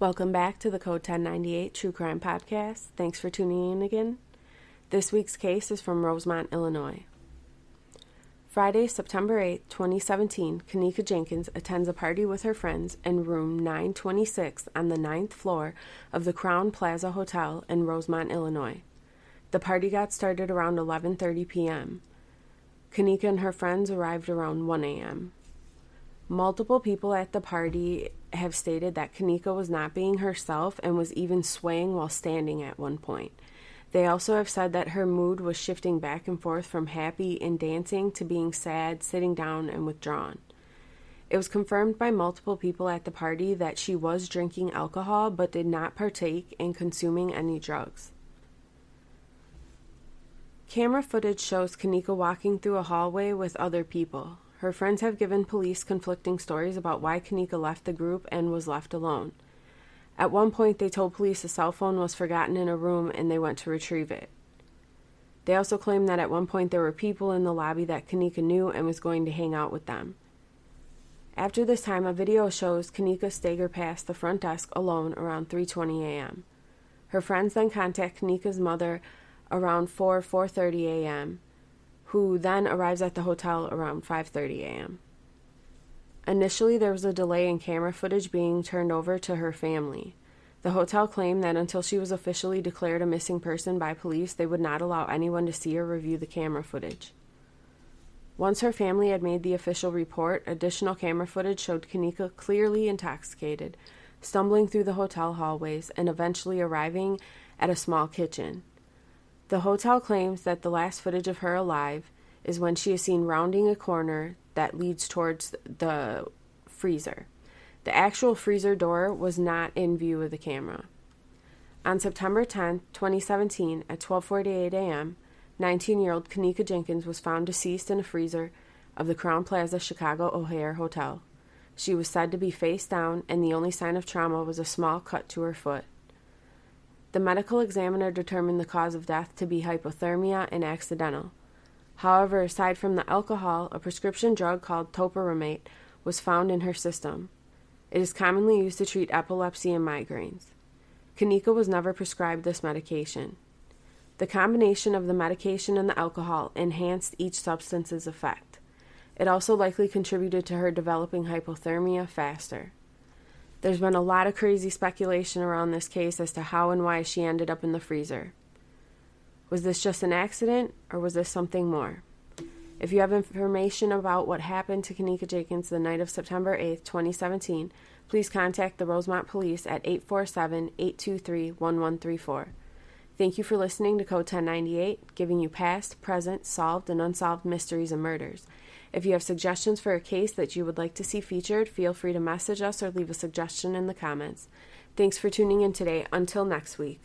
Welcome back to the Code 1098 True Crime Podcast. Thanks for tuning in again. This week's case is from Rosemont, Illinois. Friday, September 8, 2017, Kenneka Jenkins attends a party with her friends in room 926 on the ninth floor of the Crowne Plaza Hotel in Rosemont, Illinois. The party got started around 11:30 p.m. Kenneka and her friends arrived around 1 a.m. Multiple people at the party have stated that Kenneka was not being herself and was even swaying while standing at one point. They also have said that her mood was shifting back and forth from happy and dancing to being sad, sitting down, and withdrawn. It was confirmed by multiple people at the party that she was drinking alcohol but did not partake in consuming any drugs. Camera footage shows Kenneka walking through a hallway with other people. Her friends have given police conflicting stories about why Kenneka left the group and was left alone. At one point, they told police a cell phone was forgotten in a room and they went to retrieve it. They also claim that at one point there were people in the lobby that Kenneka knew and was going to hang out with them. After this time, a video shows Kenneka stagger past the front desk alone around 3:20 a.m. Her friends then contact Kenneka's mother around 4 4:30 a.m who then arrives at the hotel around 5:30 a.m. Initially, there was a delay in camera footage being turned over to her family. The hotel claimed that until she was officially declared a missing person by police, they would not allow anyone to see or review the camera footage. Once her family had made the official report, additional camera footage showed Kenneka clearly intoxicated, stumbling through the hotel hallways, and eventually arriving at a small kitchen. The hotel claims that the last footage of her alive is when she is seen rounding a corner that leads towards the freezer. The actual freezer door was not in view of the camera. On September 10, 2017, at 12:48 a.m., 19-year-old Kenneka Jenkins was found deceased in a freezer of the Crowne Plaza Chicago O'Hare Hotel. She was said to be face down, and the only sign of trauma was a small cut to her foot. The medical examiner determined the cause of death to be hypothermia and accidental. However, aside from the alcohol, a prescription drug called topiramate was found in her system. It is commonly used to treat epilepsy and migraines. Kenneka was never prescribed this medication. The combination of the medication and the alcohol enhanced each substance's effect. It also likely contributed to her developing hypothermia faster. There's been a lot of crazy speculation around this case as to how and why she ended up in the freezer. Was this just an accident, or was this something more? If you have information about what happened to Kenneka Jenkins the night of September 8, 2017, please contact the Rosemont Police at 847 823 1134. Thank you for listening to Code 1098, giving you past, present, solved, and unsolved mysteries and murders. If you have suggestions for a case that you would like to see featured, feel free to message us or leave a suggestion in the comments. Thanks for tuning in today. Until next week.